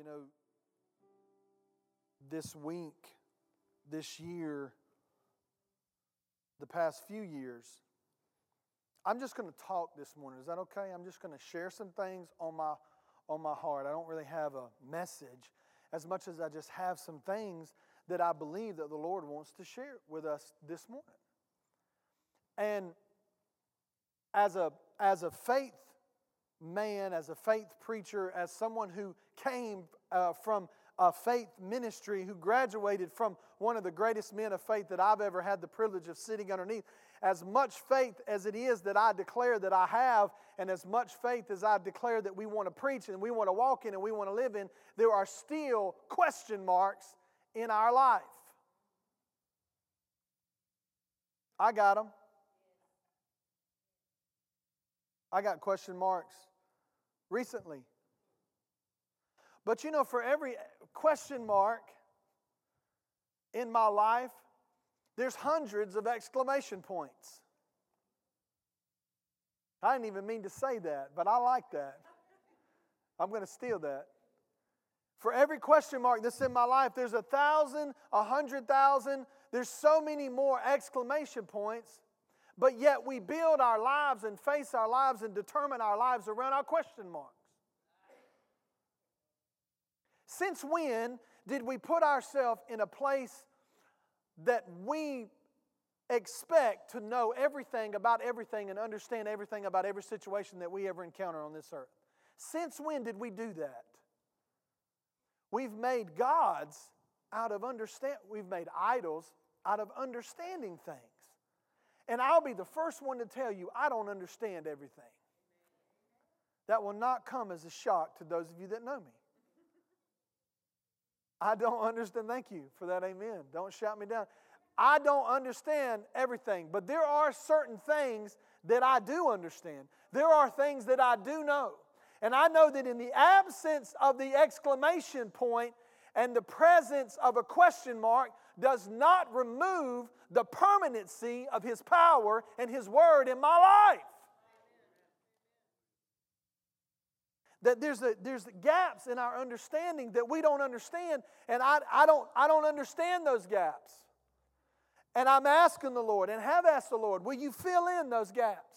You know, this week, this year, the past few years, I'm just going to talk this morning. Is that okay? I'm just going to share some things on my on my heart. I don't really have a message as much as I just have some things that I believe that the Lord wants to share with us this morning. And as a as a faith man, as a faith preacher, as someone who came uh, from a faith ministry, who graduated from one of the greatest men of faith that I've ever had the privilege of sitting underneath, as much faith as it is that I declare that I have, and as much faith as I declare that we want to preach and we want to walk in and we want to live in, there are still question marks in our life. I got them. I got question marks recently. But you know, for every question mark in my life, there's hundreds of exclamation points. I didn't even mean to say that, but I like that. I'm going to steal that. For every question mark that's in my life, there's a thousand, a hundred thousand, there's so many more exclamation points, but yet we build our lives and face our lives and determine our lives around our question marks. Since when did we put ourselves in a place that we expect to know everything about everything and understand everything about every situation that we ever encounter on this earth? Since when did we do that? We've made gods out of understand we've made idols out of understanding things. And I'll be the first one to tell you I don't understand everything. That will not come as a shock to those of you that know me. I don't understand. Thank you for that. Amen. Don't shout me down. I don't understand everything, but there are certain things that I do understand. There are things that I do know. And I know that in the absence of the exclamation point and the presence of a question mark does not remove the permanency of His power and His word in my life. That there's, a, there's gaps in our understanding that we don't understand, and I, I, don't, I don't understand those gaps. And I'm asking the Lord, and have asked the Lord, will you fill in those gaps?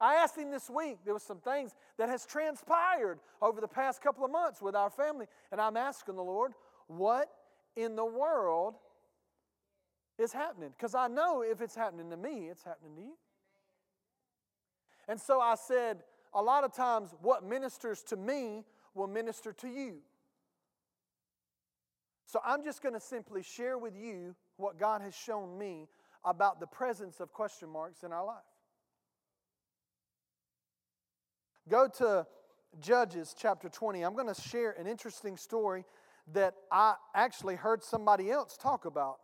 I asked him this week, there was some things that has transpired over the past couple of months with our family, and I'm asking the Lord, what in the world is happening? Because I know if it's happening to me, it's happening to you. And so I said, a lot of times what ministers to me will minister to you. So I'm just going to simply share with you what God has shown me about the presence of question marks in our life. Go to Judges chapter 20. I'm going to share an interesting story that I actually heard somebody else talk about.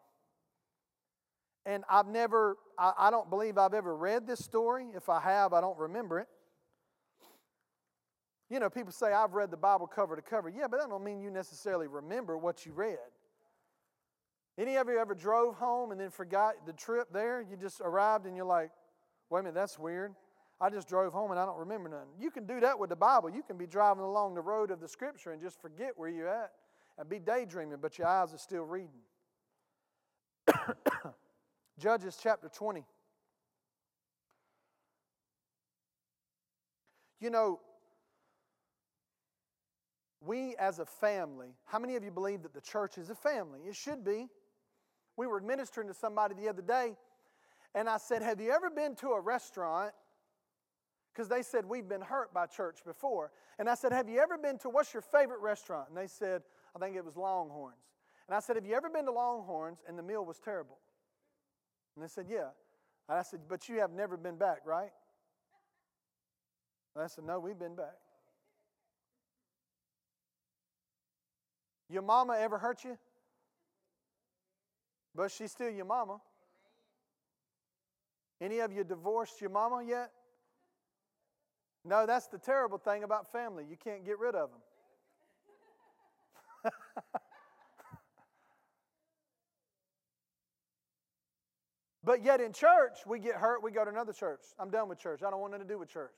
And I've never, I, I don't believe I've ever read this story. If I have, I don't remember it. You know, people say, I've read the Bible cover to cover. Yeah, but that don't mean you necessarily remember what you read. Any of you ever drove home and then forgot the trip there? You just arrived and you're like, wait a minute, that's weird. I just drove home and I don't remember nothing. You can do that with the Bible. You can be driving along the road of the Scripture and just forget where you're at and be daydreaming, but your eyes are still reading. Judges chapter 20. You know, we as a family, how many of you believe that the church is a family? It should be. We were ministering to somebody the other day, and I said, Have you ever been to a restaurant? Because they said, We've been hurt by church before. And I said, Have you ever been to what's your favorite restaurant? And they said, I think it was Longhorns. And I said, Have you ever been to Longhorns and the meal was terrible? And they said, Yeah. And I said, But you have never been back, right? And I said, No, we've been back. Your mama ever hurt you? But she's still your mama. Any of you divorced your mama yet? No, that's the terrible thing about family. You can't get rid of them. but yet in church, we get hurt, we go to another church. I'm done with church. I don't want nothing to do with church.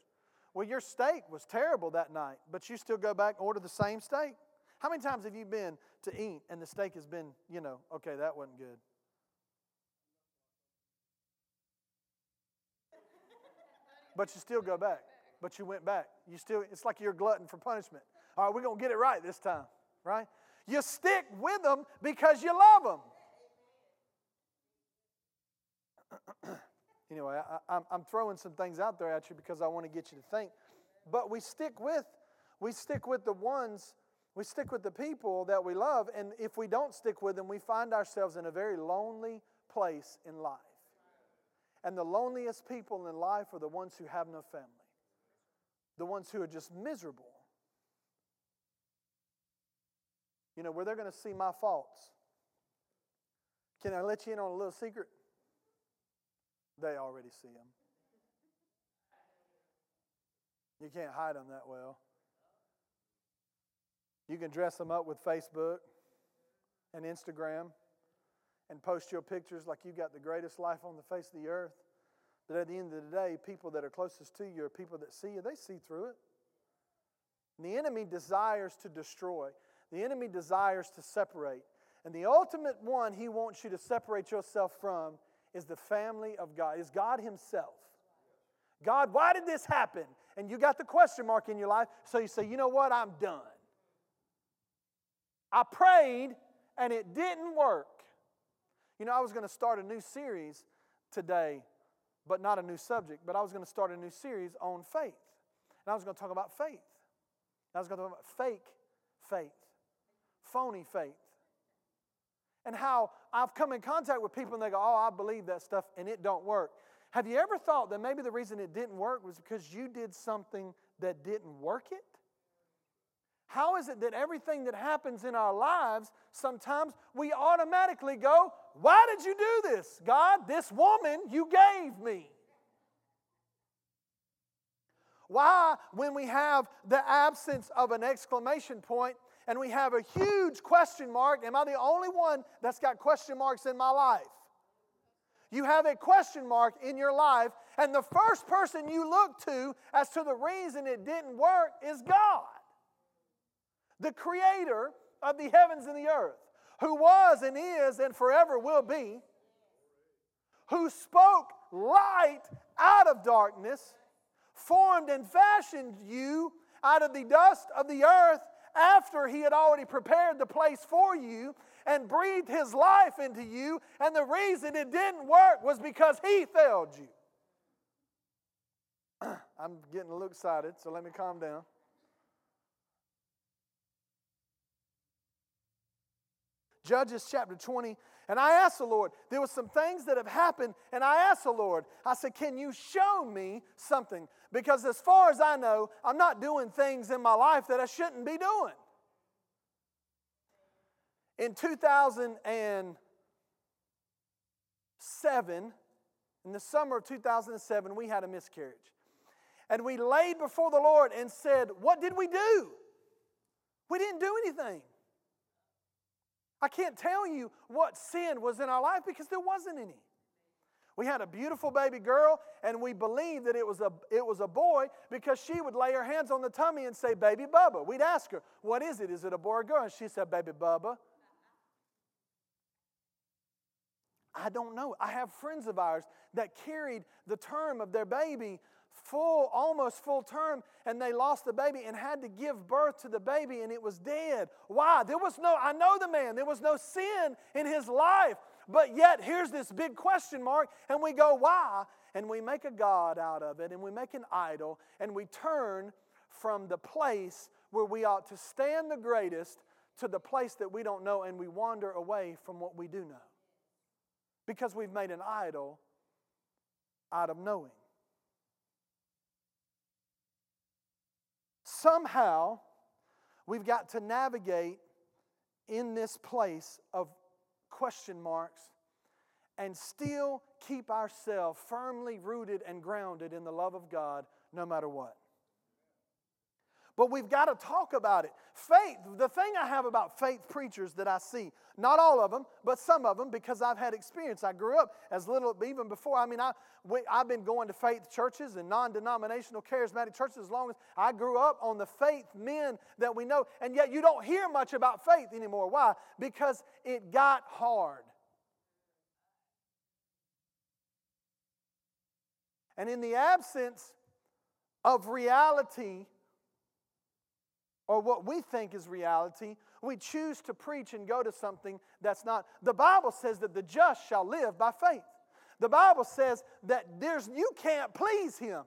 Well, your steak was terrible that night, but you still go back and order the same steak. How many times have you been to eat and the steak has been, you know, okay, that wasn't good? But you still go back. But you went back. You still, it's like you're glutton for punishment. All right, we're going to get it right this time, right? You stick with them because you love them. anyway, I, am throwing some things out there at you because I want to get you to think. But we stick with, we stick with the ones, we stick with the people that we love, and if we don't stick with them, we find ourselves in a very lonely place in life. And the loneliest people in life are the ones who have no family, the ones who are just miserable. You know, where they're going to see my faults. Can I let you in on a little secret? They already see them. You can't hide them that well. You can dress them up with Facebook and Instagram and post your pictures like you got the greatest life on the face of the earth. But at the end of the day, people that are closest to you are people that see you, they see through it. And the enemy desires to destroy, the enemy desires to separate. And the ultimate one he wants you to separate yourself from is the family of God, is God Himself. God, why did this happen? And you got the question mark in your life, so you say, you know what, I'm done. I prayed and it didn't work. You know, I was going to start a new series today, but not a new subject, but I was going to start a new series on faith. And I was going to talk about faith. I was going to talk about fake faith, phony faith. And how I've come in contact with people and they go, Oh, I believe that stuff and it don't work. Have you ever thought that maybe the reason it didn't work was because you did something that didn't work it? How is it that everything that happens in our lives, sometimes we automatically go, Why did you do this? God, this woman you gave me. Why, when we have the absence of an exclamation point and we have a huge question mark, am I the only one that's got question marks in my life? You have a question mark in your life, and the first person you look to as to the reason it didn't work is God the creator of the heavens and the earth, who was and is and forever will be, who spoke light out of darkness, formed and fashioned you out of the dust of the earth after he had already prepared the place for you and breathed his life into you. And the reason it didn't work was because he failed you. I'm getting a little excited, so let me calm down. Judges chapter 20. And I asked the Lord, there were some things that have happened, and I asked the Lord, I said, Can you show me something? Because as far as I know, I'm not doing things in my life that I shouldn't be doing. In 2007, in the summer of 2007, we had a miscarriage. And we laid before the Lord and said, What did we do? We didn't do anything. I can't tell you what sin was in our life because there wasn't any. We had a beautiful baby girl, and we believed that it was a, it was a boy because she would lay her hands on the tummy and say, Baby Bubba. We'd ask her, What is it? Is it a boy or girl? And she said, Baby Bubba. I don't know. I have friends of ours that carried the term of their baby full, almost full term, and they lost the baby and had to give birth to the baby, and it was dead. Why? There was no, I know the man, there was no sin in his life. But yet, here's this big question mark, and we go, why? And we make a God out of it, and we make an idol, and we turn from the place where we ought to stand the greatest to the place that we don't know, and we wander away from what we do know. Because we've made an idol out of knowing. Somehow we've got to navigate in this place of question marks and still keep ourselves firmly rooted and grounded in the love of God no matter what. But we've got to talk about it. Faith, the thing I have about faith preachers that I see, not all of them, but some of them, because I've had experience. I grew up as little, even before, I mean, I, we, I've been going to faith churches and non denominational charismatic churches as long as I grew up on the faith men that we know. And yet you don't hear much about faith anymore. Why? Because it got hard. And in the absence of reality, or what we think is reality, we choose to preach and go to something that's not. The Bible says that the just shall live by faith. The Bible says that there's you can't please him.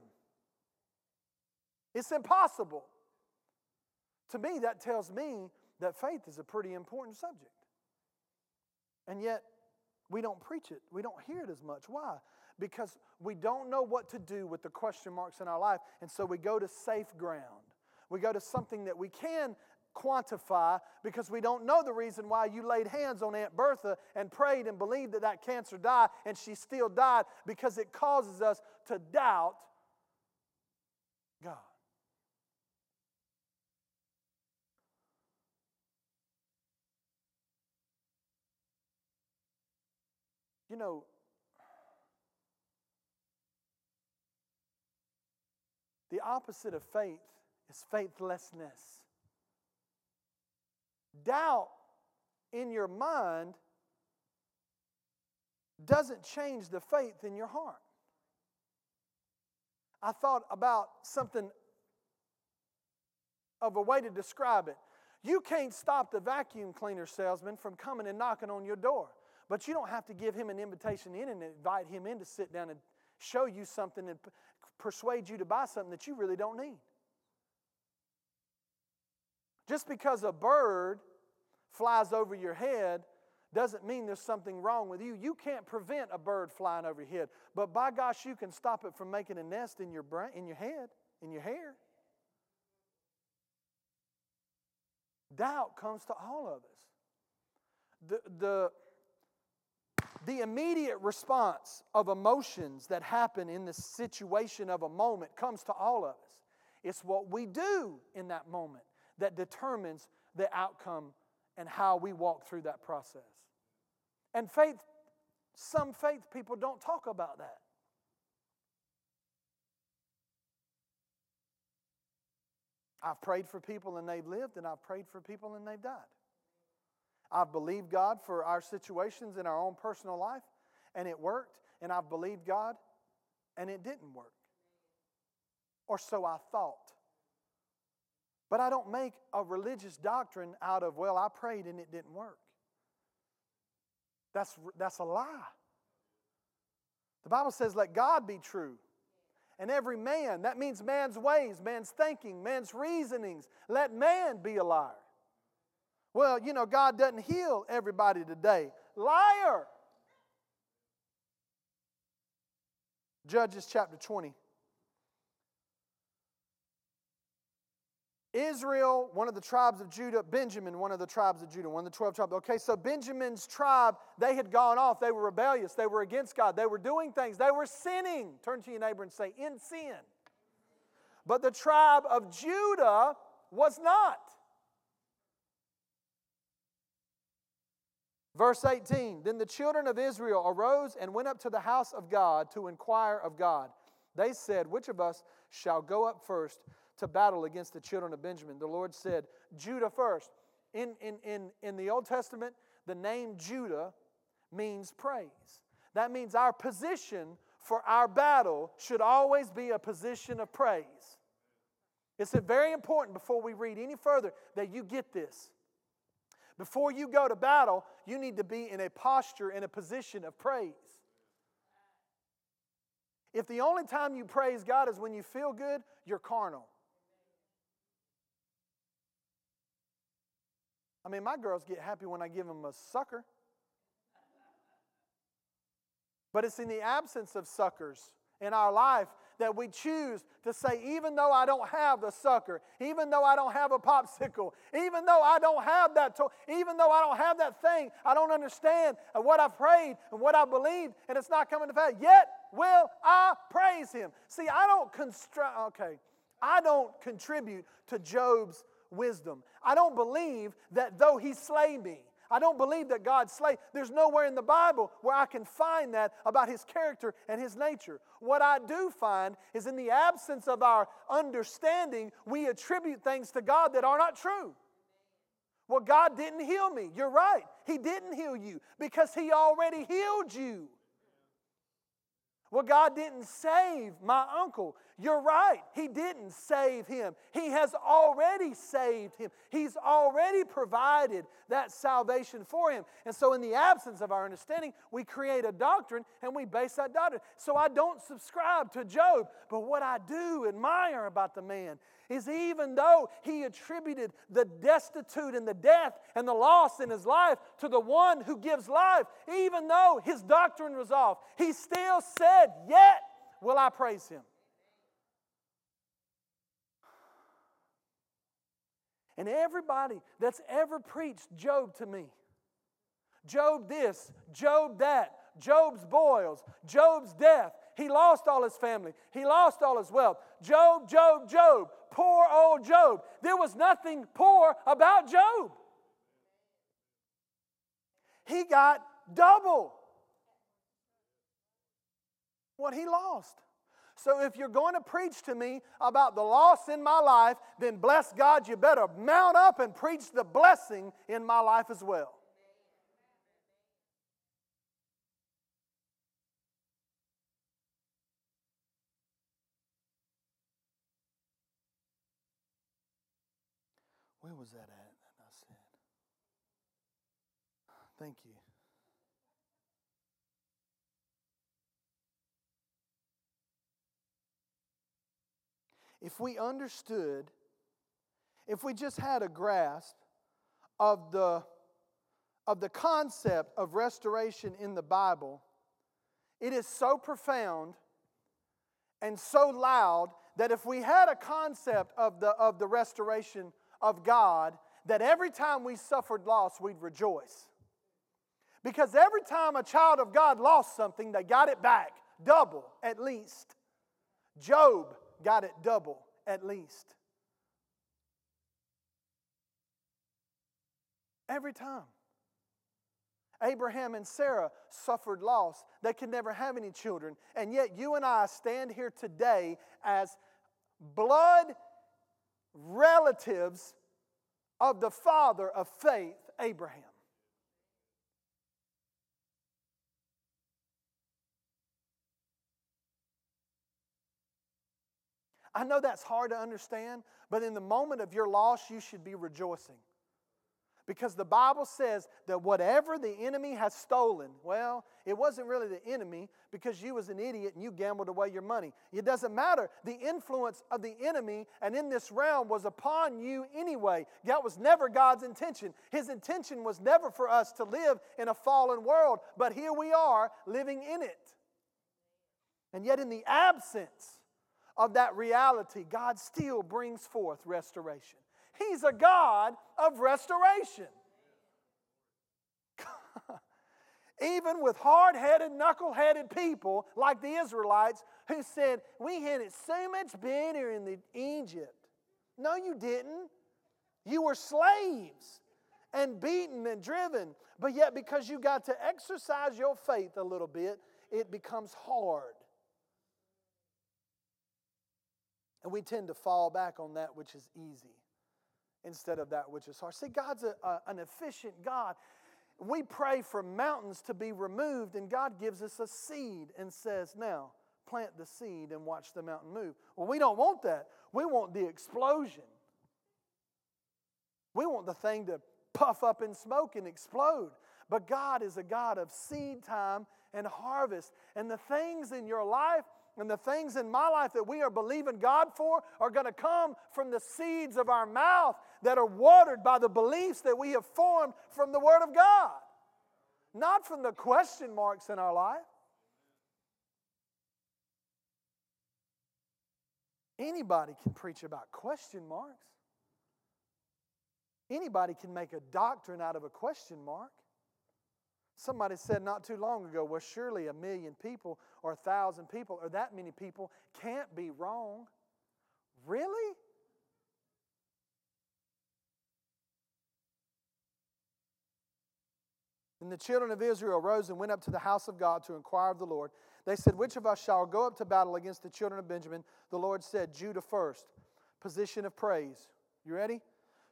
It's impossible. To me, that tells me that faith is a pretty important subject. And yet, we don't preach it. We don't hear it as much. Why? Because we don't know what to do with the question marks in our life, and so we go to safe ground. We go to something that we can quantify because we don't know the reason why you laid hands on Aunt Bertha and prayed and believed that that cancer died and she still died because it causes us to doubt God. You know, the opposite of faith is faithlessness. Doubt in your mind doesn't change the faith in your heart. I thought about something of a way to describe it. You can't stop the vacuum cleaner salesman from coming and knocking on your door, but you don't have to give him an invitation in and invite him in to sit down and show you something and persuade you to buy something that you really don't need. Just because a bird flies over your head doesn't mean there's something wrong with you. You can't prevent a bird flying over your head, but by gosh, you can stop it from making a nest in your brain, in your head, in your hair. Doubt comes to all of us. The, the, the immediate response of emotions that happen in the situation of a moment comes to all of us. It's what we do in that moment that determines the outcome and how we walk through that process. And faith, some faith people don't talk about that. I've prayed for people and they've lived, and I've prayed for people and they've died. I've believed God for our situations in our own personal life, and it worked, and I've believed God, and it didn't work. Or so I thought. But I don't make a religious doctrine out of, well, I prayed and it didn't work. That's, that's a lie. The Bible says, let God be true. And every man, that means man's ways, man's thinking, man's reasonings, let man be a liar. Well, you know, God doesn't heal everybody today. Liar! Judges chapter 20. Israel, one of the tribes of Judah, Benjamin, one of the tribes of Judah, one of the 12 tribes. Okay, so Benjamin's tribe, they had gone off. They were rebellious. They were against God. They were doing things. They were sinning. Turn to your neighbor and say, in sin. But the tribe of Judah was not. Verse 18 Then the children of Israel arose and went up to the house of God to inquire of God. They said, Which of us shall go up first to battle against the children of Benjamin. The Lord said, Judah first. In, in, in, in the Old Testament, the name Judah means praise. That means our position for our battle should always be a position of praise. It's very important before we read any further that you get this. Before you go to battle, you need to be in a posture, in a position of praise. If the only time you praise God is when you feel good, you're carnal. I mean, my girls get happy when I give them a sucker. But it's in the absence of suckers in our life that we choose to say, even though I don't have the sucker, even though I don't have a popsicle, even though I don't have that, to- even though I don't have that thing, I don't understand what I prayed and what I believed, and it's not coming to pass. Yet will I praise Him. See, I don't construct. Okay, I don't contribute to Job's wisdom. I don't believe that though he slay me, I don't believe that God slay. There's nowhere in the Bible where I can find that about his character and his nature. What I do find is in the absence of our understanding, we attribute things to God that are not true. Well, God didn't heal me. You're right. He didn't heal you because He already healed you. Well, God didn't save my uncle. You're right. He didn't save him. He has already saved him. He's already provided that salvation for him. And so, in the absence of our understanding, we create a doctrine and we base that doctrine. So, I don't subscribe to Job, but what I do admire about the man is even though he attributed the destitute and the death and the loss in his life to the one who gives life, even though his doctrine was off, he still said, Yet will I praise him. And everybody that's ever preached Job to me, Job this, Job that, Job's boils, Job's death, he lost all his family. He lost all his wealth. Job, Job, Job. Poor old Job. There was nothing poor about Job. He got double what he lost. So if you're going to preach to me about the loss in my life, then bless God, you better mount up and preach the blessing in my life as well. Where was that at? And I said, Thank you. If we understood, if we just had a grasp of the, of the concept of restoration in the Bible, it is so profound and so loud that if we had a concept of the, of the restoration of God that every time we suffered loss, we'd rejoice. Because every time a child of God lost something, they got it back, double at least. Job got it double at least. Every time. Abraham and Sarah suffered loss. They could never have any children. And yet, you and I stand here today as blood relatives of the father of faith, Abraham. I know that's hard to understand, but in the moment of your loss, you should be rejoicing. Because the Bible says that whatever the enemy has stolen, well, it wasn't really the enemy because you was an idiot and you gambled away your money. It doesn't matter. The influence of the enemy and in this realm was upon you anyway. That was never God's intention. His intention was never for us to live in a fallen world, but here we are living in it. And yet in the absence of that reality, God still brings forth restoration. He's a God of restoration. Even with hard headed, knuckle headed people like the Israelites who said, We had it so much better in the Egypt. No, you didn't. You were slaves and beaten and driven. But yet, because you got to exercise your faith a little bit, it becomes hard. And we tend to fall back on that which is easy instead of that which is hard. See, God's a, a, an efficient God. We pray for mountains to be removed, and God gives us a seed and says, Now, plant the seed and watch the mountain move. Well, we don't want that. We want the explosion. We want the thing to puff up in smoke and explode. But God is a God of seed time and harvest. And the things in your life and the things in my life that we are believing God for are going to come from the seeds of our mouth that are watered by the beliefs that we have formed from the Word of God, not from the question marks in our life. Anybody can preach about question marks. Anybody can make a doctrine out of a question mark. Somebody said not too long ago, well, surely a million people or a thousand people or that many people can't be wrong. Really? And the children of Israel rose and went up to the house of God to inquire of the Lord. They said, Which of us shall go up to battle against the children of Benjamin? The Lord said, Judah first. Position of praise. You ready?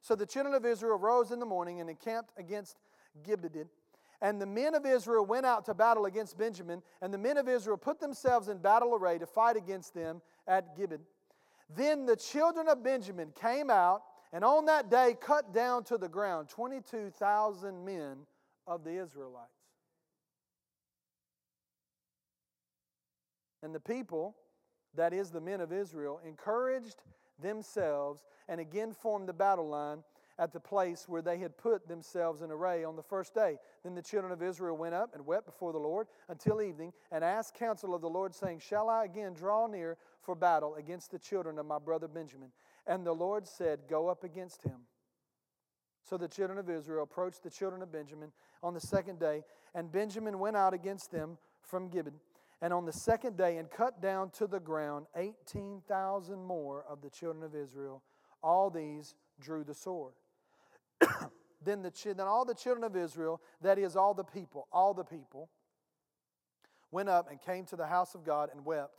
So the children of Israel rose in the morning and encamped against Gibeon. And the men of Israel went out to battle against Benjamin, and the men of Israel put themselves in battle array to fight against them at Gibeon. Then the children of Benjamin came out, and on that day cut down to the ground 22,000 men of the Israelites. And the people, that is the men of Israel, encouraged themselves and again formed the battle line at the place where they had put themselves in array on the first day. Then the children of Israel went up and wept before the Lord until evening and asked counsel of the Lord, saying, Shall I again draw near for battle against the children of my brother Benjamin? And the Lord said, Go up against him. So the children of Israel approached the children of Benjamin on the second day, and Benjamin went out against them from Gibeon. And on the second day, and cut down to the ground 18,000 more of the children of Israel. All these drew the sword. then, the, then all the children of Israel, that is, all the people, all the people, went up and came to the house of God and wept.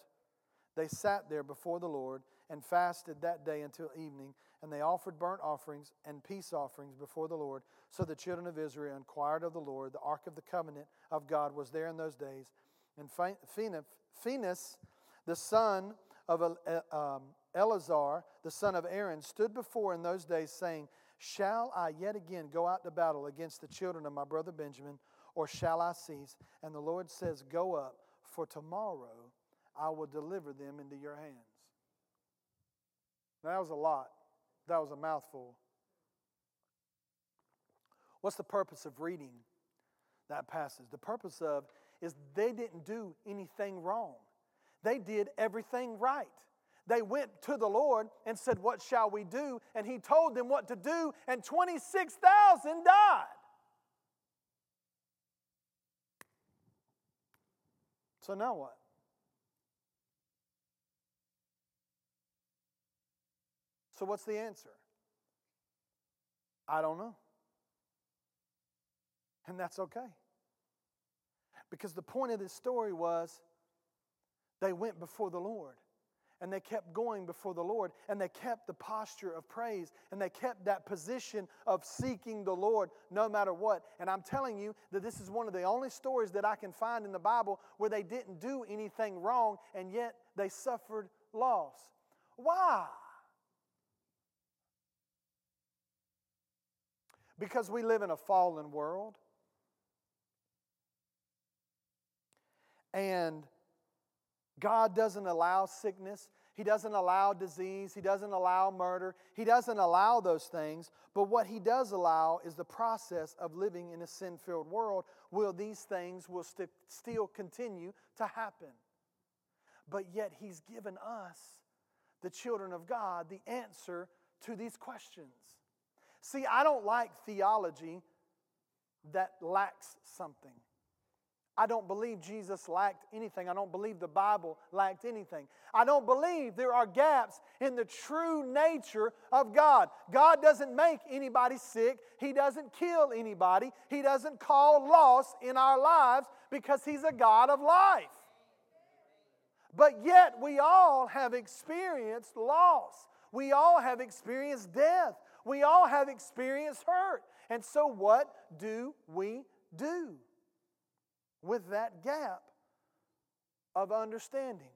They sat there before the Lord and fasted that day until evening, and they offered burnt offerings and peace offerings before the Lord. So the children of Israel inquired of the Lord. The ark of the covenant of God was there in those days. And Phinehas, the son of um, Eleazar, the son of Aaron, stood before in those days, saying, Shall I yet again go out to battle against the children of my brother Benjamin, or shall I cease? And the Lord says, Go up, for tomorrow I will deliver them into your hands. Now, That was a lot. That was a mouthful. What's the purpose of reading that passage? The purpose of is they didn't do anything wrong. They did everything right. They went to the Lord and said, What shall we do? And He told them what to do, and 26,000 died. So now what? So, what's the answer? I don't know. And that's okay. Because the point of this story was they went before the Lord and they kept going before the Lord and they kept the posture of praise and they kept that position of seeking the Lord no matter what. And I'm telling you that this is one of the only stories that I can find in the Bible where they didn't do anything wrong and yet they suffered loss. Why? Because we live in a fallen world. And God doesn't allow sickness. He doesn't allow disease. He doesn't allow murder. He doesn't allow those things. But what He does allow is the process of living in a sin filled world where these things will st- still continue to happen. But yet He's given us, the children of God, the answer to these questions. See, I don't like theology that lacks something. I don't believe Jesus lacked anything. I don't believe the Bible lacked anything. I don't believe there are gaps in the true nature of God. God doesn't make anybody sick, He doesn't kill anybody, He doesn't call loss in our lives because He's a God of life. But yet, we all have experienced loss. We all have experienced death. We all have experienced hurt. And so, what do we do with that gap of understanding?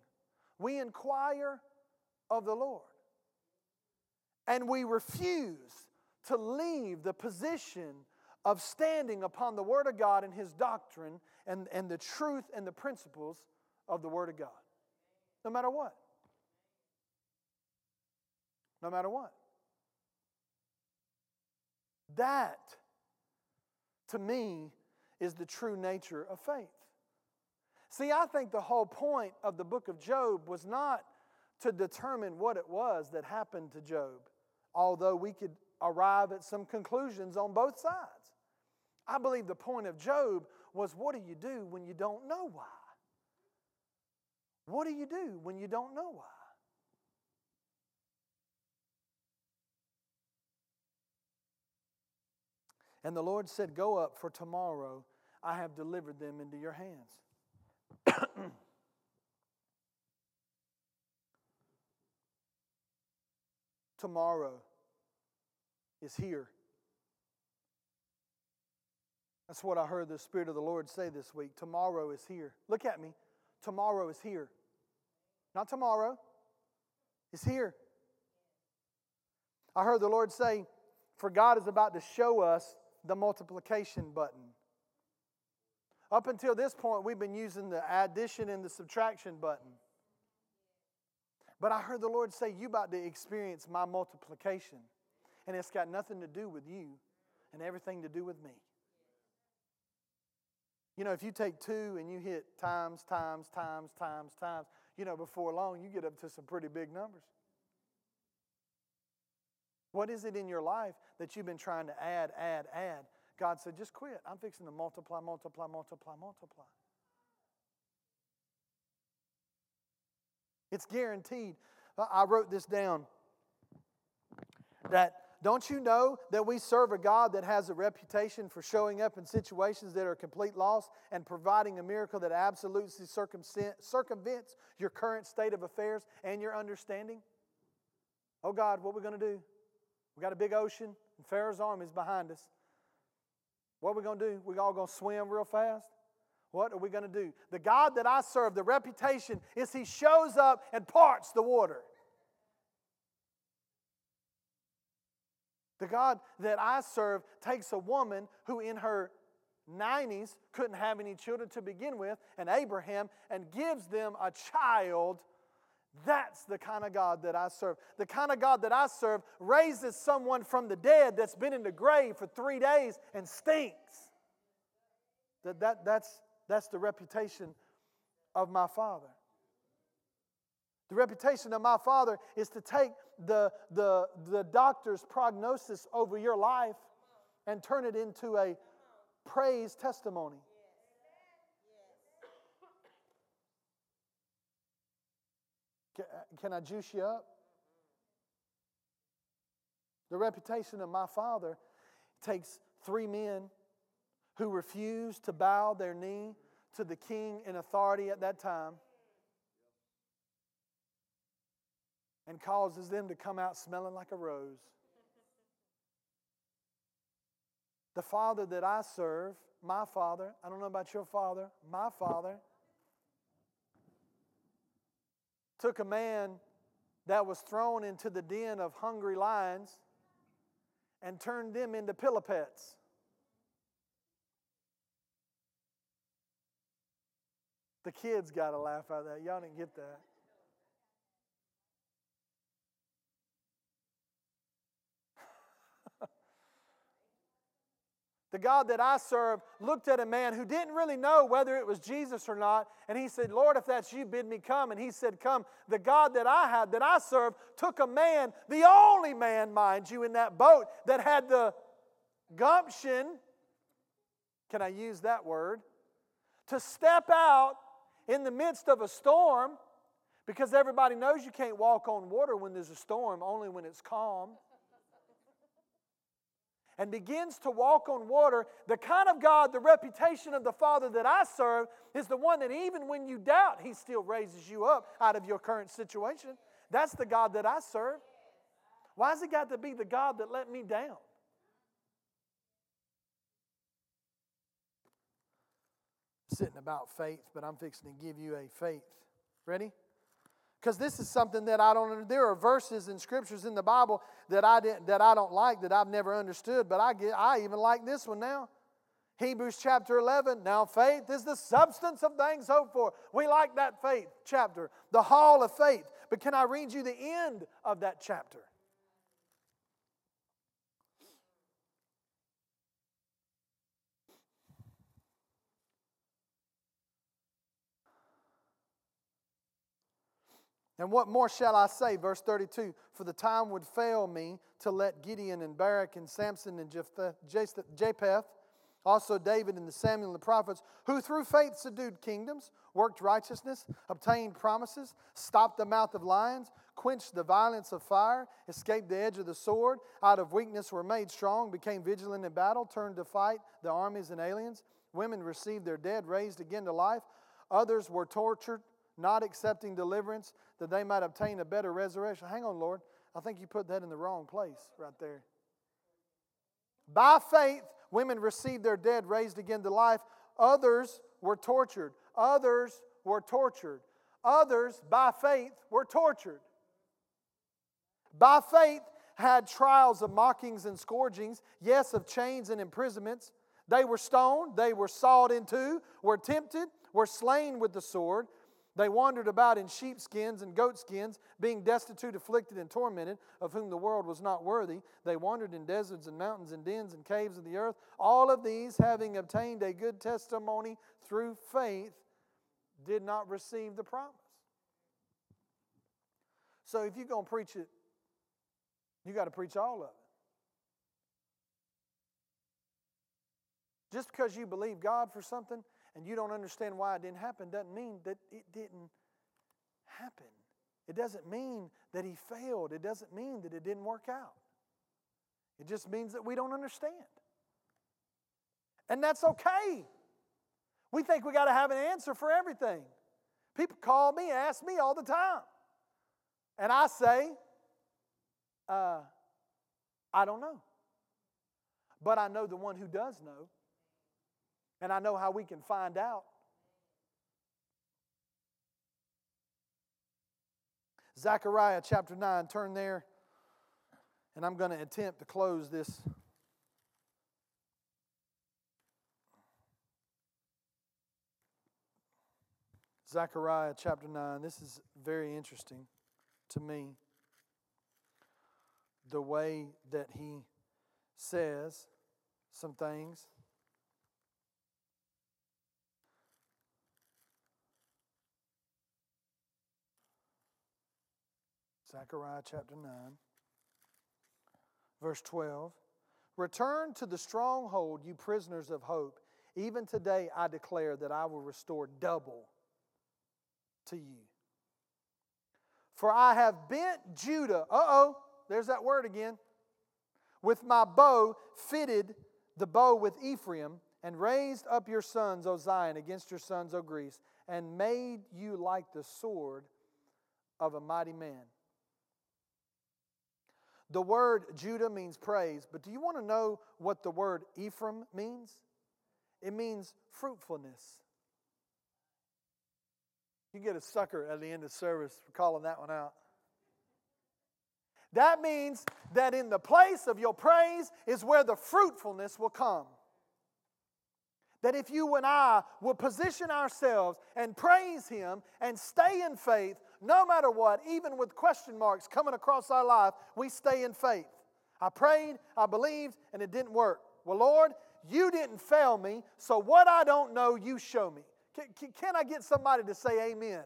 We inquire of the Lord. And we refuse to leave the position of standing upon the Word of God and His doctrine and, and the truth and the principles of the Word of God. No matter what. No matter what. That, to me, is the true nature of faith. See, I think the whole point of the book of Job was not to determine what it was that happened to Job, although we could arrive at some conclusions on both sides. I believe the point of Job was what do you do when you don't know why? What do you do when you don't know why? And the Lord said, Go up, for tomorrow I have delivered them into your hands. tomorrow is here. That's what I heard the Spirit of the Lord say this week. Tomorrow is here. Look at me. Tomorrow is here. Not tomorrow, it's here. I heard the Lord say, For God is about to show us the multiplication button. Up until this point, we've been using the addition and the subtraction button. But I heard the Lord say, You about to experience my multiplication. And it's got nothing to do with you and everything to do with me. You know, if you take two and you hit times, times, times, times, times, you know, before long, you get up to some pretty big numbers. What is it in your life that you've been trying to add, add, add? God said, just quit. I'm fixing to multiply, multiply, multiply, multiply. It's guaranteed. I wrote this down that don't you know that we serve a God that has a reputation for showing up in situations that are complete loss and providing a miracle that absolutely circumvents your current state of affairs and your understanding? Oh God, what are we going to do? We got a big ocean, and Pharaoh's army is behind us. What are we going to do? We all going to swim real fast? What are we going to do? The God that I serve, the reputation is He shows up and parts the water. The God that I serve takes a woman who, in her 90s, couldn't have any children to begin with, and Abraham, and gives them a child that's the kind of God that I serve. The kind of God that I serve raises someone from the dead that's been in the grave for three days and stinks. That, that, that's, that's the reputation of my Father. The reputation of my Father is to take the, the, the doctor's prognosis over your life and turn it into a praise testimony. Can I juice you up? The reputation of my father takes three men who refused to bow their knee to the king in authority at that time and causes them to come out smelling like a rose. The father that I serve, my father, I don't know about your father, my father, took a man that was thrown into the den of hungry lions and turned them into pillow pets. The kids got to laugh of that. Y'all didn't get that. The God that I serve looked at a man who didn't really know whether it was Jesus or not, and he said, Lord, if that's you, bid me come. And he said, Come. The God that I had, that I serve, took a man, the only man, mind you, in that boat that had the gumption, can I use that word, to step out in the midst of a storm because everybody knows you can't walk on water when there's a storm, only when it's calm and begins to walk on water, the kind of God, the reputation of the Father that I serve is the one that even when you doubt, He still raises you up out of your current situation. That's the God that I serve. Why has it got to be the God that let me down? Sitting about faith, but I'm fixing to give you a faith. Ready? Because this is something that I don't. There are verses and scriptures in the Bible that I didn't, that I don't like that I've never understood, but I get I even like this one now. Hebrews chapter 11. Now, faith is the substance of things hoped for. We like that faith chapter, the hall of faith. But can I read you the end of that chapter? And what more shall I say? Verse 32 For the time would fail me to let Gideon and Barak and Samson and Jephthah Also, David and the Samuel and the prophets, who through faith subdued kingdoms, worked righteousness, obtained promises, stopped the mouth of lions, quenched the violence of fire, escaped the edge of the sword, out of weakness were made strong, became vigilant in battle, turned to fight the armies and aliens. Women received their dead raised again to life. Others were tortured, not accepting deliverance, that they might obtain a better resurrection. Hang on, Lord. I think you put that in the wrong place right there. By faith, women received their dead raised again to life. Others were tortured. Others were tortured. Others, by faith, were tortured. By faith, had trials of mockings and scourgings, yes, of chains and imprisonments. They were stoned, they were sawed in two, were tempted, were slain with the sword. They wandered about in sheepskins and goatskins, being destitute, afflicted, and tormented, of whom the world was not worthy. They wandered in deserts and mountains and dens and caves of the earth. All of these, having obtained a good testimony through faith, did not receive the promise. So if you're going to preach it, you got to preach all of it. Just because you believe God for something and you don't understand why it didn't happen doesn't mean that it didn't happen. It doesn't mean that he failed. It doesn't mean that it didn't work out. It just means that we don't understand. And that's okay. We think we got to have an answer for everything. People call me, ask me all the time. And I say, uh, I don't know. But I know the one who does know. And I know how we can find out. Zechariah chapter 9, turn there. And I'm going to attempt to close this. Zechariah chapter 9. This is very interesting to me. The way that he says some things. Zechariah chapter 9, verse 12. Return to the stronghold, you prisoners of hope. Even today I declare that I will restore double to you. For I have bent Judah, uh oh, there's that word again, with my bow, fitted the bow with Ephraim, and raised up your sons, O Zion, against your sons, O Greece, and made you like the sword of a mighty man. The word Judah means praise, but do you want to know what the word Ephraim means? It means fruitfulness. You get a sucker at the end of service for calling that one out. That means that in the place of your praise is where the fruitfulness will come. That if you and I will position ourselves and praise Him and stay in faith, no matter what, even with question marks coming across our life, we stay in faith. I prayed, I believed, and it didn't work. Well, Lord, you didn't fail me, so what I don't know, you show me. Can, can I get somebody to say amen?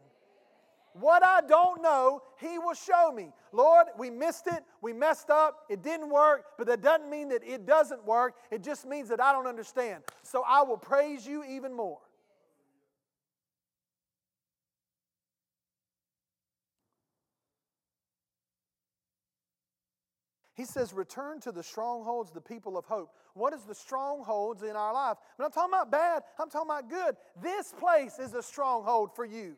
What I don't know, He will show me. Lord, we missed it. We messed up. It didn't work, but that doesn't mean that it doesn't work. It just means that I don't understand. So I will praise you even more. He says, return to the strongholds, the people of hope. What is the strongholds in our life? I'm talking about bad, I'm talking about good. This place is a stronghold for you.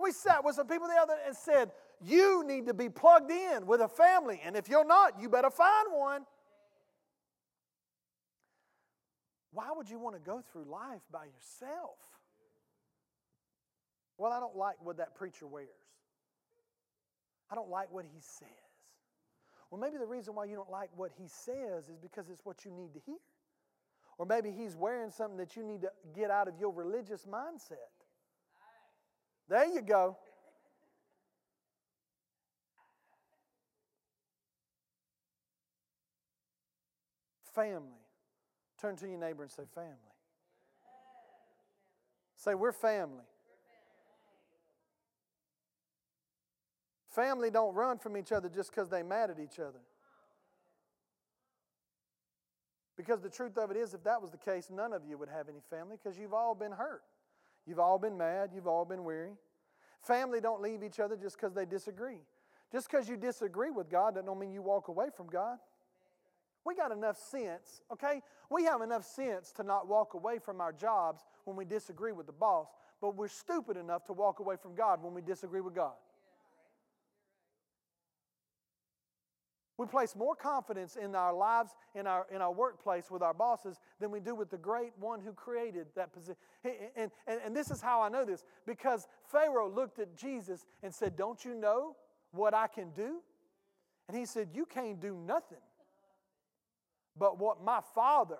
We sat with some people the other and said, You need to be plugged in with a family, and if you're not, you better find one. Why would you want to go through life by yourself? Well, I don't like what that preacher wears. I don't like what he says. Well, maybe the reason why you don't like what he says is because it's what you need to hear. Or maybe he's wearing something that you need to get out of your religious mindset. There you go. Family. Turn to your neighbor and say, Family. Say, We're family. Family don't run from each other just because they mad at each other. Because the truth of it is, if that was the case, none of you would have any family because you've all been hurt. You've all been mad. You've all been weary. Family don't leave each other just because they disagree. Just because you disagree with God doesn't mean you walk away from God. We got enough sense, okay? We have enough sense to not walk away from our jobs when we disagree with the boss, but we're stupid enough to walk away from God when we disagree with God. We place more confidence in our lives, in our, in our workplace with our bosses than we do with the great one who created that position. And, and, and this is how I know this because Pharaoh looked at Jesus and said, Don't you know what I can do? And he said, You can't do nothing but what my Father.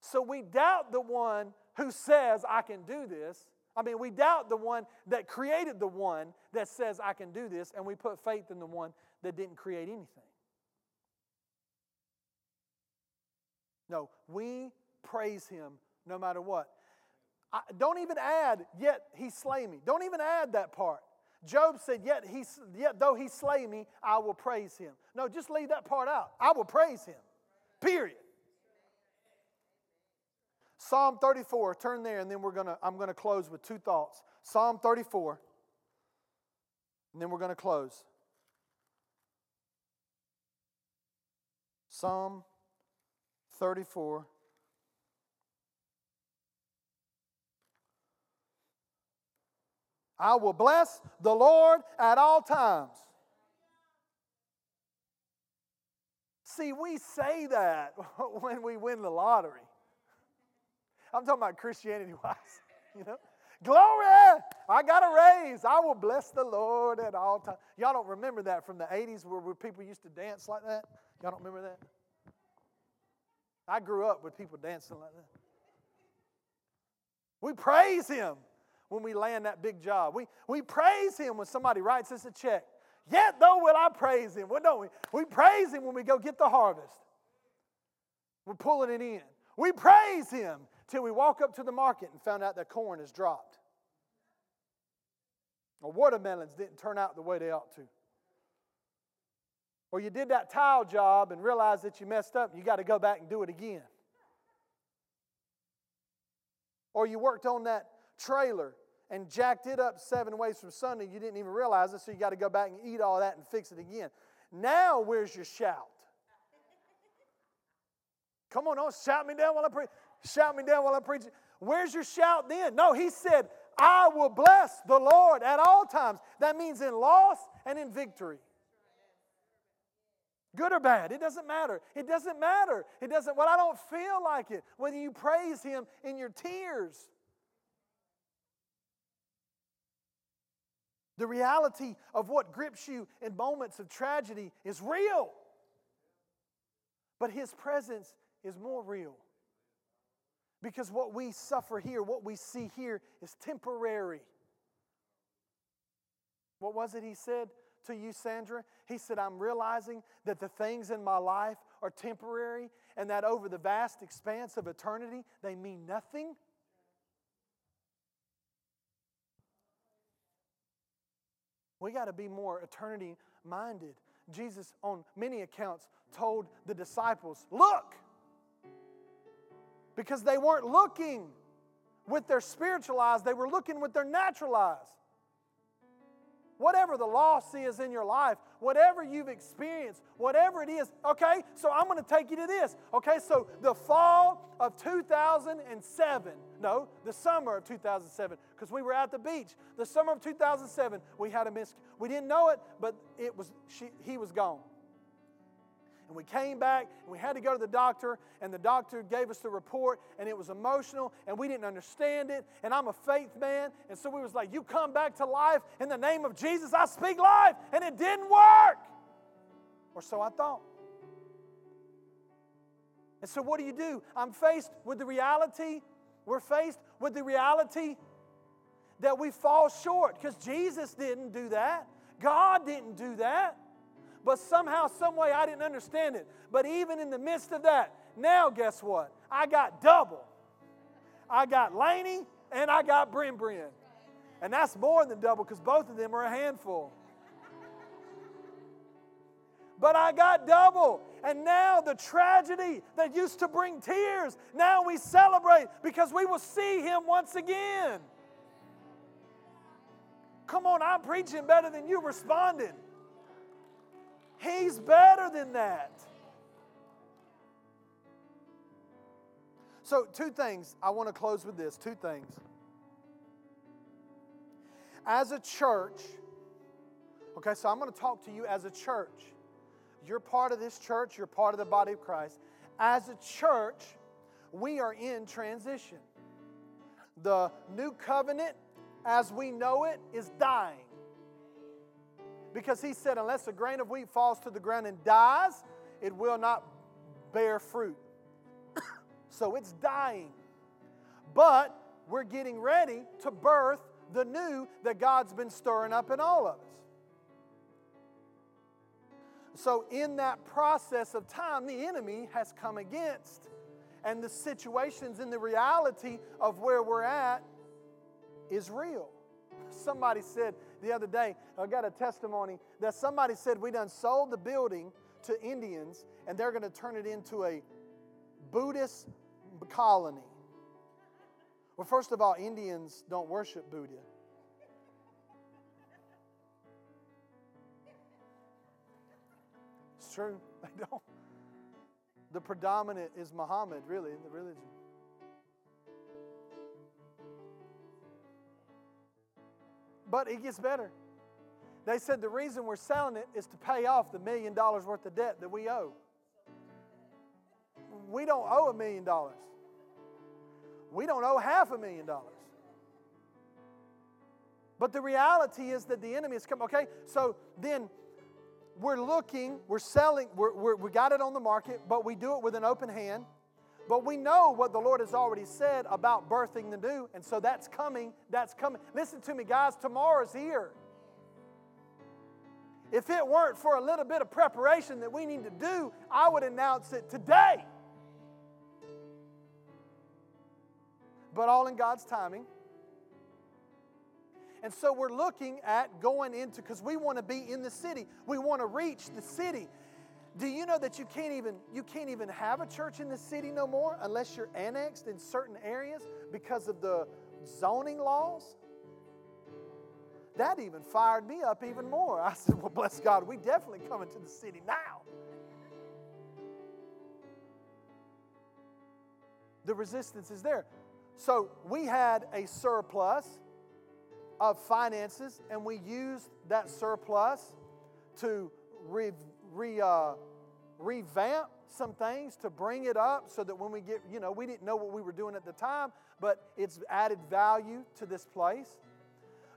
So we doubt the one who says, I can do this. I mean, we doubt the one that created the one that says, I can do this, and we put faith in the one that didn't create anything. No, we praise him no matter what. I, don't even add, yet he slay me. Don't even add that part. Job said, yet, he, yet though he slay me, I will praise him. No, just leave that part out. I will praise him. Period. Psalm 34, turn there, and then we're gonna, I'm going to close with two thoughts. Psalm 34, and then we're going to close. Psalm 34. I will bless the Lord at all times. See, we say that when we win the lottery. I'm talking about Christianity wise, you know. Glory! I got a raise. I will bless the Lord at all times. Y'all don't remember that from the 80s where, where people used to dance like that? Y'all don't remember that? I grew up with people dancing like that. We praise Him when we land that big job. We, we praise Him when somebody writes us a check. Yet though will I praise Him. Well, don't we? We praise Him when we go get the harvest. We're pulling it in. We praise Him till we walk up to the market and found out that corn has dropped. Or watermelons didn't turn out the way they ought to. Or you did that tile job and realized that you messed up you got to go back and do it again. Or you worked on that trailer and jacked it up seven ways from Sunday. You didn't even realize it, so you got to go back and eat all that and fix it again. Now, where's your shout? Come on, don't shout me down while I preach. Shout me down while I'm preaching. Where's your shout then? No, he said, I will bless the Lord at all times. That means in loss and in victory. Good or bad, it doesn't matter. It doesn't matter. It doesn't, well, I don't feel like it. Whether you praise Him in your tears. The reality of what grips you in moments of tragedy is real. But His presence is more real. Because what we suffer here, what we see here, is temporary. What was it he said to you, Sandra? He said, I'm realizing that the things in my life are temporary and that over the vast expanse of eternity, they mean nothing. We got to be more eternity minded. Jesus, on many accounts, told the disciples, Look! Because they weren't looking with their spiritual eyes, they were looking with their natural eyes. Whatever the loss is in your life, whatever you've experienced, whatever it is, okay, so I'm going to take you to this. Okay, so the fall of 2007, no, the summer of 2007, because we were at the beach. The summer of 2007, we had a miss. We didn't know it, but it was she, he was gone. And we came back and we had to go to the doctor, and the doctor gave us the report, and it was emotional, and we didn't understand it. And I'm a faith man, and so we was like, You come back to life in the name of Jesus, I speak life, and it didn't work. Or so I thought. And so what do you do? I'm faced with the reality, we're faced with the reality that we fall short because Jesus didn't do that. God didn't do that but somehow, some way, I didn't understand it. But even in the midst of that, now guess what? I got double. I got Laney and I got Brin Brin. And that's more than double because both of them are a handful. but I got double. And now the tragedy that used to bring tears, now we celebrate because we will see him once again. Come on, I'm preaching better than you responded. He's better than that. So, two things. I want to close with this. Two things. As a church, okay, so I'm going to talk to you as a church. You're part of this church, you're part of the body of Christ. As a church, we are in transition. The new covenant, as we know it, is dying. Because he said, unless a grain of wheat falls to the ground and dies, it will not bear fruit. so it's dying. But we're getting ready to birth the new that God's been stirring up in all of us. So, in that process of time, the enemy has come against, and the situations and the reality of where we're at is real. Somebody said the other day, I got a testimony that somebody said we done sold the building to Indians and they're going to turn it into a Buddhist colony. Well, first of all, Indians don't worship Buddha. It's true, they don't. The predominant is Muhammad, really, in the religion. But it gets better. They said the reason we're selling it is to pay off the million dollars worth of debt that we owe. We don't owe a million dollars. We don't owe half a million dollars. But the reality is that the enemy has come. Okay, so then we're looking, we're selling, we're, we're, we got it on the market, but we do it with an open hand. But we know what the Lord has already said about birthing the new, and so that's coming. That's coming. Listen to me, guys, tomorrow's here. If it weren't for a little bit of preparation that we need to do, I would announce it today. But all in God's timing. And so we're looking at going into, because we want to be in the city. We want to reach the city. Do you know that you can't even you can't even have a church in the city no more unless you're annexed in certain areas because of the zoning laws? That even fired me up even more. I said, "Well, bless God, we definitely come into the city now." The resistance is there. So, we had a surplus of finances and we used that surplus to re, re uh, revamp some things to bring it up so that when we get, you know, we didn't know what we were doing at the time, but it's added value to this place.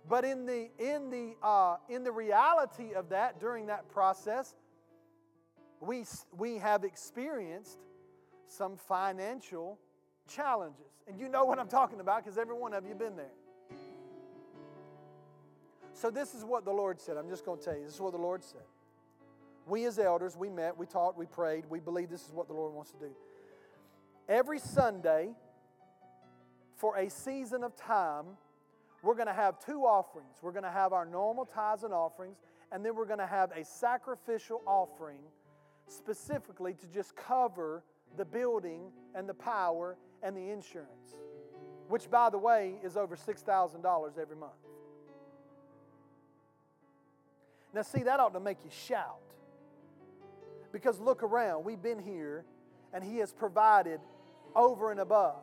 But in the in the uh, in the reality of that during that process, we we have experienced some financial challenges, and you know what I'm talking about because every one of you been there. So this is what the Lord said. I'm just going to tell you. This is what the Lord said. We, as elders, we met, we talked, we prayed. We believe this is what the Lord wants to do. Every Sunday, for a season of time, we're going to have two offerings. We're going to have our normal tithes and offerings, and then we're going to have a sacrificial offering specifically to just cover the building and the power and the insurance, which, by the way, is over $6,000 every month. Now, see, that ought to make you shout. Because look around, we've been here and He has provided over and above.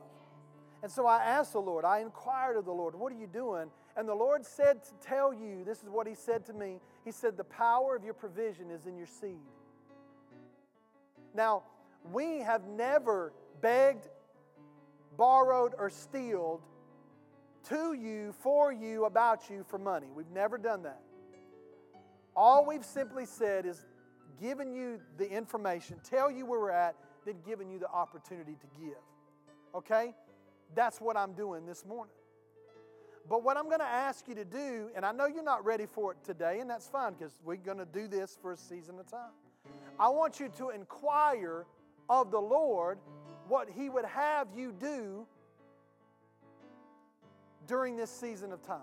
And so I asked the Lord, I inquired of the Lord, what are you doing? And the Lord said to tell you, this is what He said to me. He said, The power of your provision is in your seed. Now, we have never begged, borrowed, or stealed to you, for you, about you for money. We've never done that. All we've simply said is, given you the information, tell you where we're at, then giving you the opportunity to give. Okay? That's what I'm doing this morning. But what I'm going to ask you to do, and I know you're not ready for it today, and that's fine because we're going to do this for a season of time. I want you to inquire of the Lord what He would have you do during this season of time.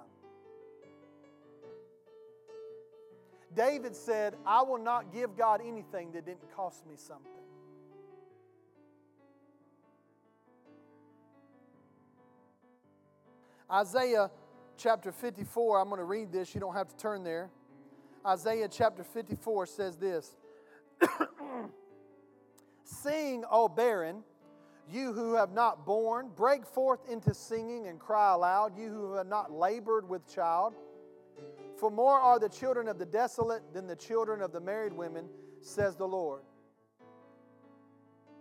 David said, I will not give God anything that didn't cost me something. Isaiah chapter 54, I'm going to read this. You don't have to turn there. Isaiah chapter 54 says this Sing, O barren, you who have not borne, break forth into singing and cry aloud, you who have not labored with child. For more are the children of the desolate than the children of the married women, says the Lord.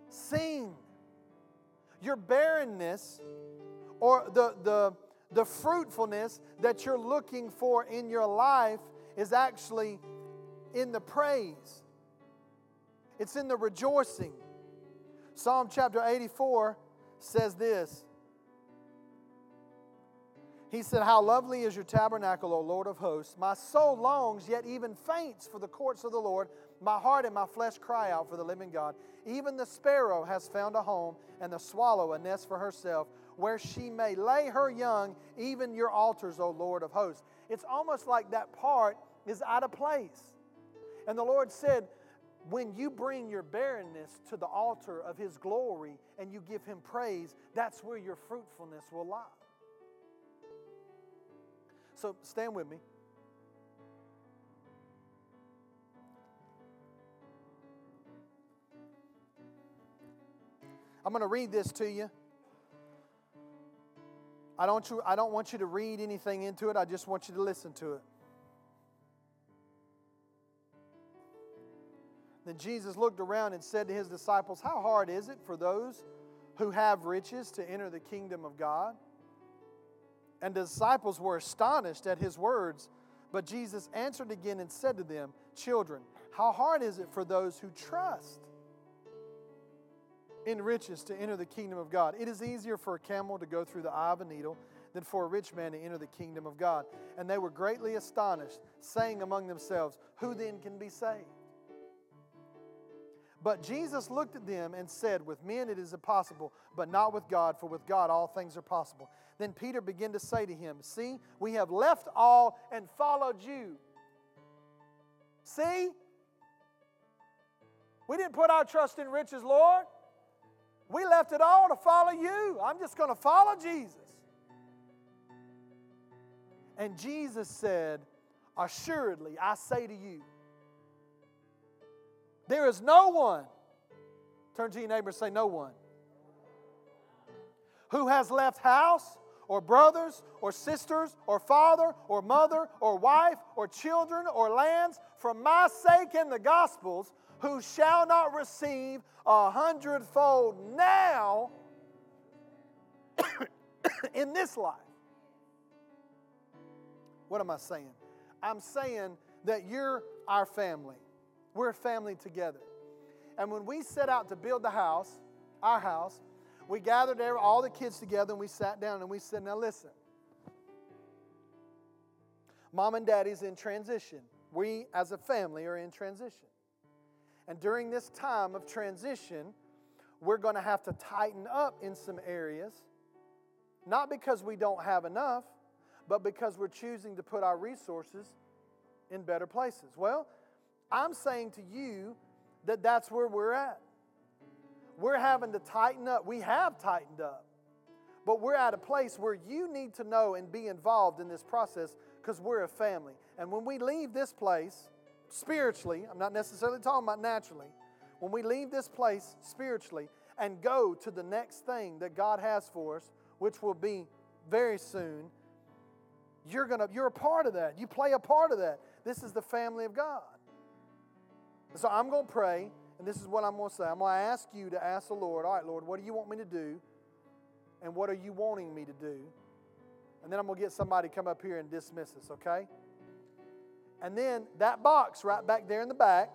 Sing. Your barrenness or the, the, the fruitfulness that you're looking for in your life is actually in the praise, it's in the rejoicing. Psalm chapter 84 says this. He said, How lovely is your tabernacle, O Lord of hosts. My soul longs, yet even faints for the courts of the Lord. My heart and my flesh cry out for the living God. Even the sparrow has found a home, and the swallow a nest for herself, where she may lay her young, even your altars, O Lord of hosts. It's almost like that part is out of place. And the Lord said, when you bring your barrenness to the altar of His glory and you give Him praise, that's where your fruitfulness will lie. So stand with me. I'm going to read this to you. I don't, I don't want you to read anything into it, I just want you to listen to it. Then Jesus looked around and said to his disciples, How hard is it for those who have riches to enter the kingdom of God? And the disciples were astonished at his words. But Jesus answered again and said to them, Children, how hard is it for those who trust in riches to enter the kingdom of God? It is easier for a camel to go through the eye of a needle than for a rich man to enter the kingdom of God. And they were greatly astonished, saying among themselves, Who then can be saved? But Jesus looked at them and said, With men it is impossible, but not with God, for with God all things are possible. Then Peter began to say to him, See, we have left all and followed you. See? We didn't put our trust in riches, Lord. We left it all to follow you. I'm just going to follow Jesus. And Jesus said, Assuredly, I say to you, there is no one, turn to your neighbor and say, No one, who has left house or brothers or sisters or father or mother or wife or children or lands for my sake in the Gospels who shall not receive a hundredfold now in this life. What am I saying? I'm saying that you're our family. We're a family together. And when we set out to build the house, our house, we gathered all the kids together and we sat down and we said, Now listen, mom and daddy's in transition. We as a family are in transition. And during this time of transition, we're going to have to tighten up in some areas, not because we don't have enough, but because we're choosing to put our resources in better places. Well, I'm saying to you that that's where we're at. We're having to tighten up. We have tightened up. But we're at a place where you need to know and be involved in this process because we're a family. And when we leave this place spiritually, I'm not necessarily talking about naturally, when we leave this place spiritually and go to the next thing that God has for us, which will be very soon, you're gonna you're a part of that. You play a part of that. This is the family of God. So I'm going to pray, and this is what I'm going to say. I'm going to ask you to ask the Lord, all right, Lord, what do you want me to do? And what are you wanting me to do? And then I'm going to get somebody to come up here and dismiss us, okay? And then that box right back there in the back,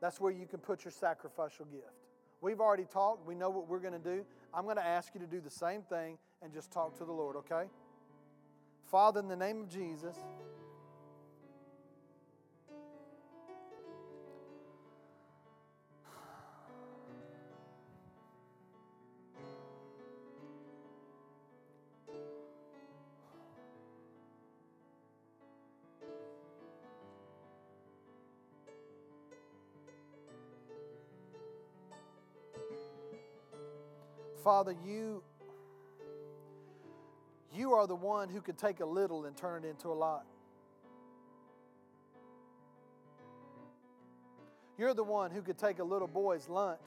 that's where you can put your sacrificial gift. We've already talked. We know what we're going to do. I'm going to ask you to do the same thing and just talk to the Lord, okay? Father, in the name of Jesus, Father, you are the one who can take a little and turn it into a lot. You're the one who could take a little boy's lunch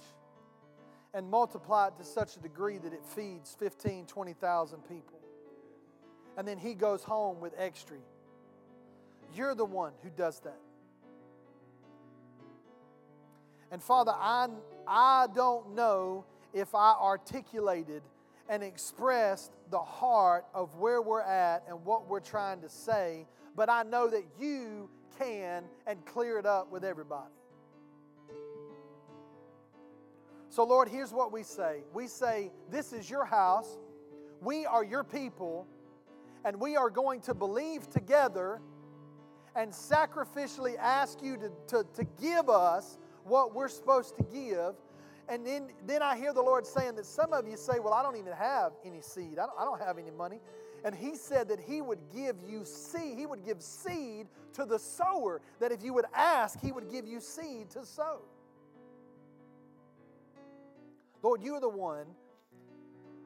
and multiply it to such a degree that it feeds 15, 20,000 people. And then he goes home with extra. You're the one who does that. And Father, I, I don't know if I articulated and expressed the heart of where we're at and what we're trying to say, but I know that you can and clear it up with everybody. So, Lord, here's what we say we say, This is your house, we are your people, and we are going to believe together and sacrificially ask you to, to, to give us what we're supposed to give. And then, then I hear the Lord saying that some of you say, Well, I don't even have any seed, I don't, I don't have any money. And He said that He would give you seed, He would give seed to the sower, that if you would ask, He would give you seed to sow. Lord, you are the one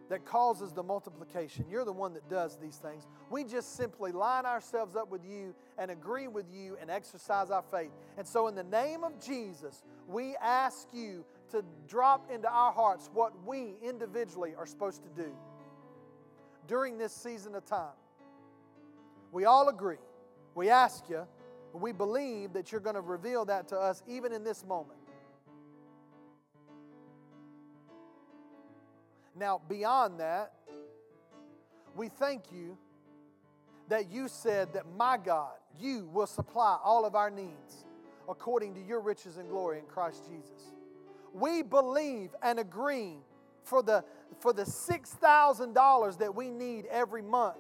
that causes the multiplication. You're the one that does these things. We just simply line ourselves up with you and agree with you and exercise our faith. And so, in the name of Jesus, we ask you to drop into our hearts what we individually are supposed to do during this season of time. We all agree. We ask you, we believe that you're going to reveal that to us even in this moment. Now, beyond that, we thank you that you said that my God, you will supply all of our needs according to your riches and glory in Christ Jesus. We believe and agree for the, for the $6,000 that we need every month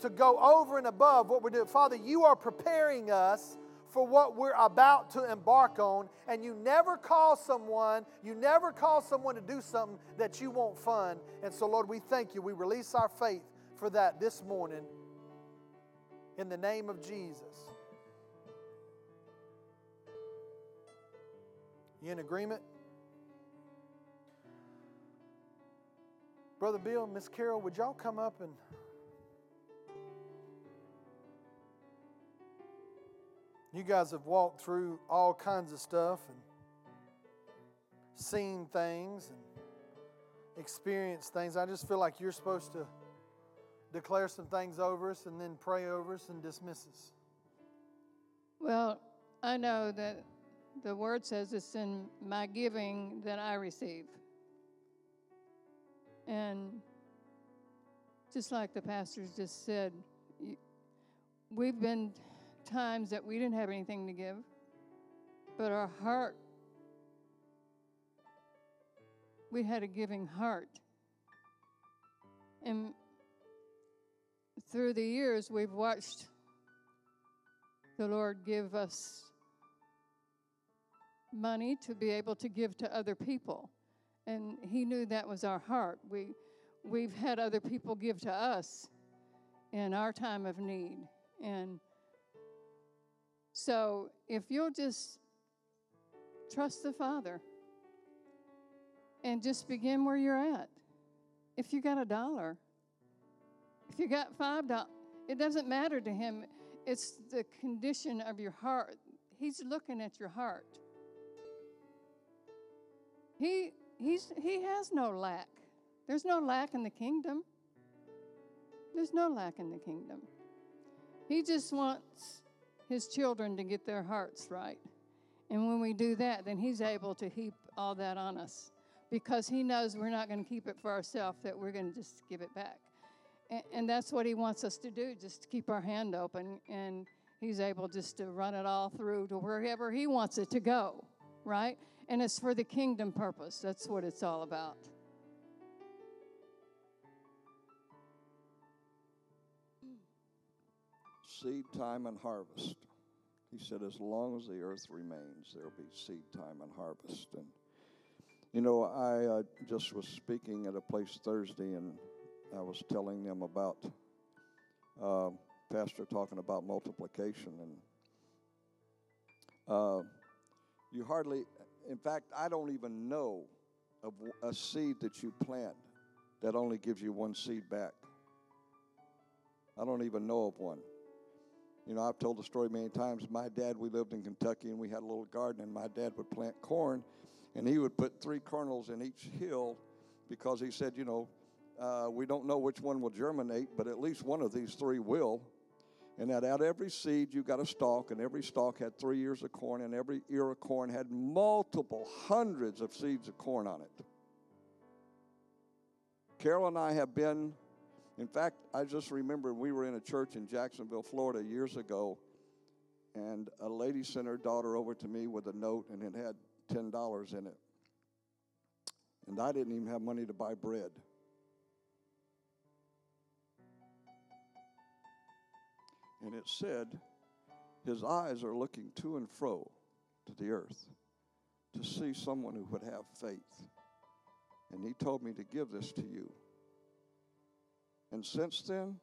to go over and above what we're doing. Father, you are preparing us for what we're about to embark on, and you never call someone, you never call someone to do something that you won't fund. And so, Lord, we thank you. We release our faith for that this morning in the name of Jesus. You in agreement? Brother Bill, Miss Carol, would y'all come up and You guys have walked through all kinds of stuff and seen things and experienced things. I just feel like you're supposed to declare some things over us and then pray over us and dismiss us. Well, I know that the word says it's in my giving that I receive. And just like the pastors just said, we've been times that we didn't have anything to give, but our heart, we had a giving heart. And through the years, we've watched the Lord give us money to be able to give to other people. And He knew that was our heart. We, we've had other people give to us in our time of need. And so if you'll just trust the Father and just begin where you're at. If you got a dollar, if you got five dollars, it doesn't matter to him. It's the condition of your heart. He's looking at your heart. He he's he has no lack. There's no lack in the kingdom. There's no lack in the kingdom. He just wants his children to get their hearts right. And when we do that, then he's able to heap all that on us because he knows we're not going to keep it for ourselves, that we're going to just give it back. And, and, that's what he wants us to do, just to keep our hand open. And he's able just to run it all through to wherever he wants it to go, right? And it's for the kingdom purpose. That's what it's all about. seed time and harvest. He said, as long as the earth remains, there'll be seed time and harvest. And, you know, I uh, just was speaking at a place Thursday and I was telling them about uh, Pastor talking about multiplication. And uh, you hardly, in fact, I don't even know of a seed that you plant that only gives you one seed back? I don't even know of one. You know, I've told the story many times. My dad, we lived in Kentucky and we had a little garden, and my dad would plant corn, and he would put three kernels in each hill because he said, you know, uh, we don't know which one will germinate, but at least one of these three will. And that out of every seed, you got a stalk, and every stalk had three ears of corn, and every ear of corn had multiple hundreds of seeds of corn on it. Carol and I have been, in fact, I just remember we were in a church in Jacksonville, Florida years ago, and a lady sent her daughter over to me with a note, and it had $10 in it. And I didn't even have money to buy bread. And it said, His eyes are looking to and fro to the earth to see someone who would have faith. And He told me to give this to you. And since then,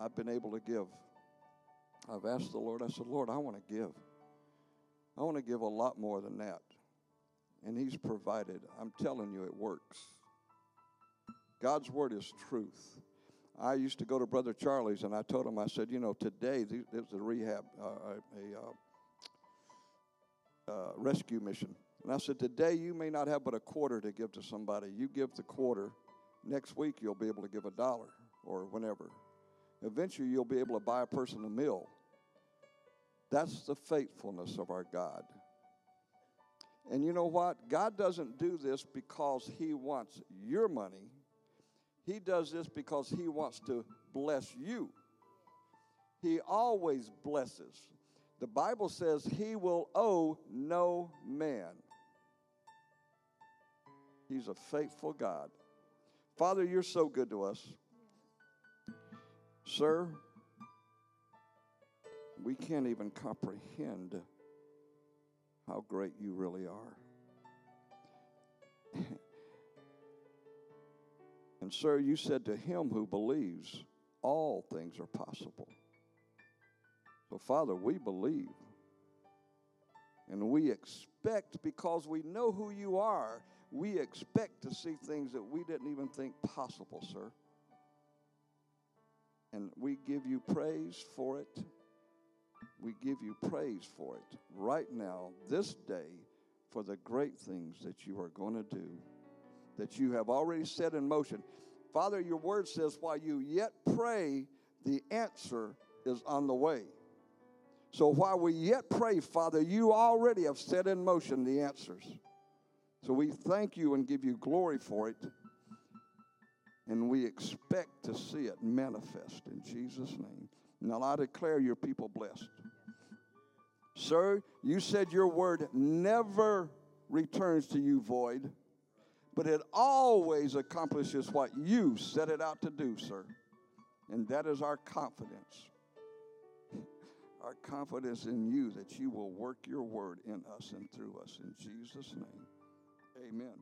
I've been able to give. I've asked the Lord, I said, Lord, I want to give. I want to give a lot more than that. And He's provided. I'm telling you, it works. God's Word is truth. I used to go to Brother Charlie's, and I told him, I said, you know, today this is a rehab, uh, a uh, uh, rescue mission. And I said, today you may not have but a quarter to give to somebody. You give the quarter. Next week you'll be able to give a dollar or whenever. Eventually you'll be able to buy a person a meal. That's the faithfulness of our God. And you know what? God doesn't do this because He wants your money. He does this because He wants to bless you. He always blesses. The Bible says He will owe no man. He's a faithful God. Father, you're so good to us. Sir, we can't even comprehend how great you really are. And, sir, you said to him who believes, all things are possible. So, Father, we believe. And we expect, because we know who you are, we expect to see things that we didn't even think possible, sir. And we give you praise for it. We give you praise for it right now, this day, for the great things that you are going to do, that you have already set in motion. Father, your word says, while you yet pray, the answer is on the way. So while we yet pray, Father, you already have set in motion the answers. So we thank you and give you glory for it. And we expect to see it manifest in Jesus' name. Now I declare your people blessed. Sir, you said your word never returns to you void, but it always accomplishes what you set it out to do, sir. And that is our confidence. Our confidence in you that you will work your word in us and through us. In Jesus' name, amen.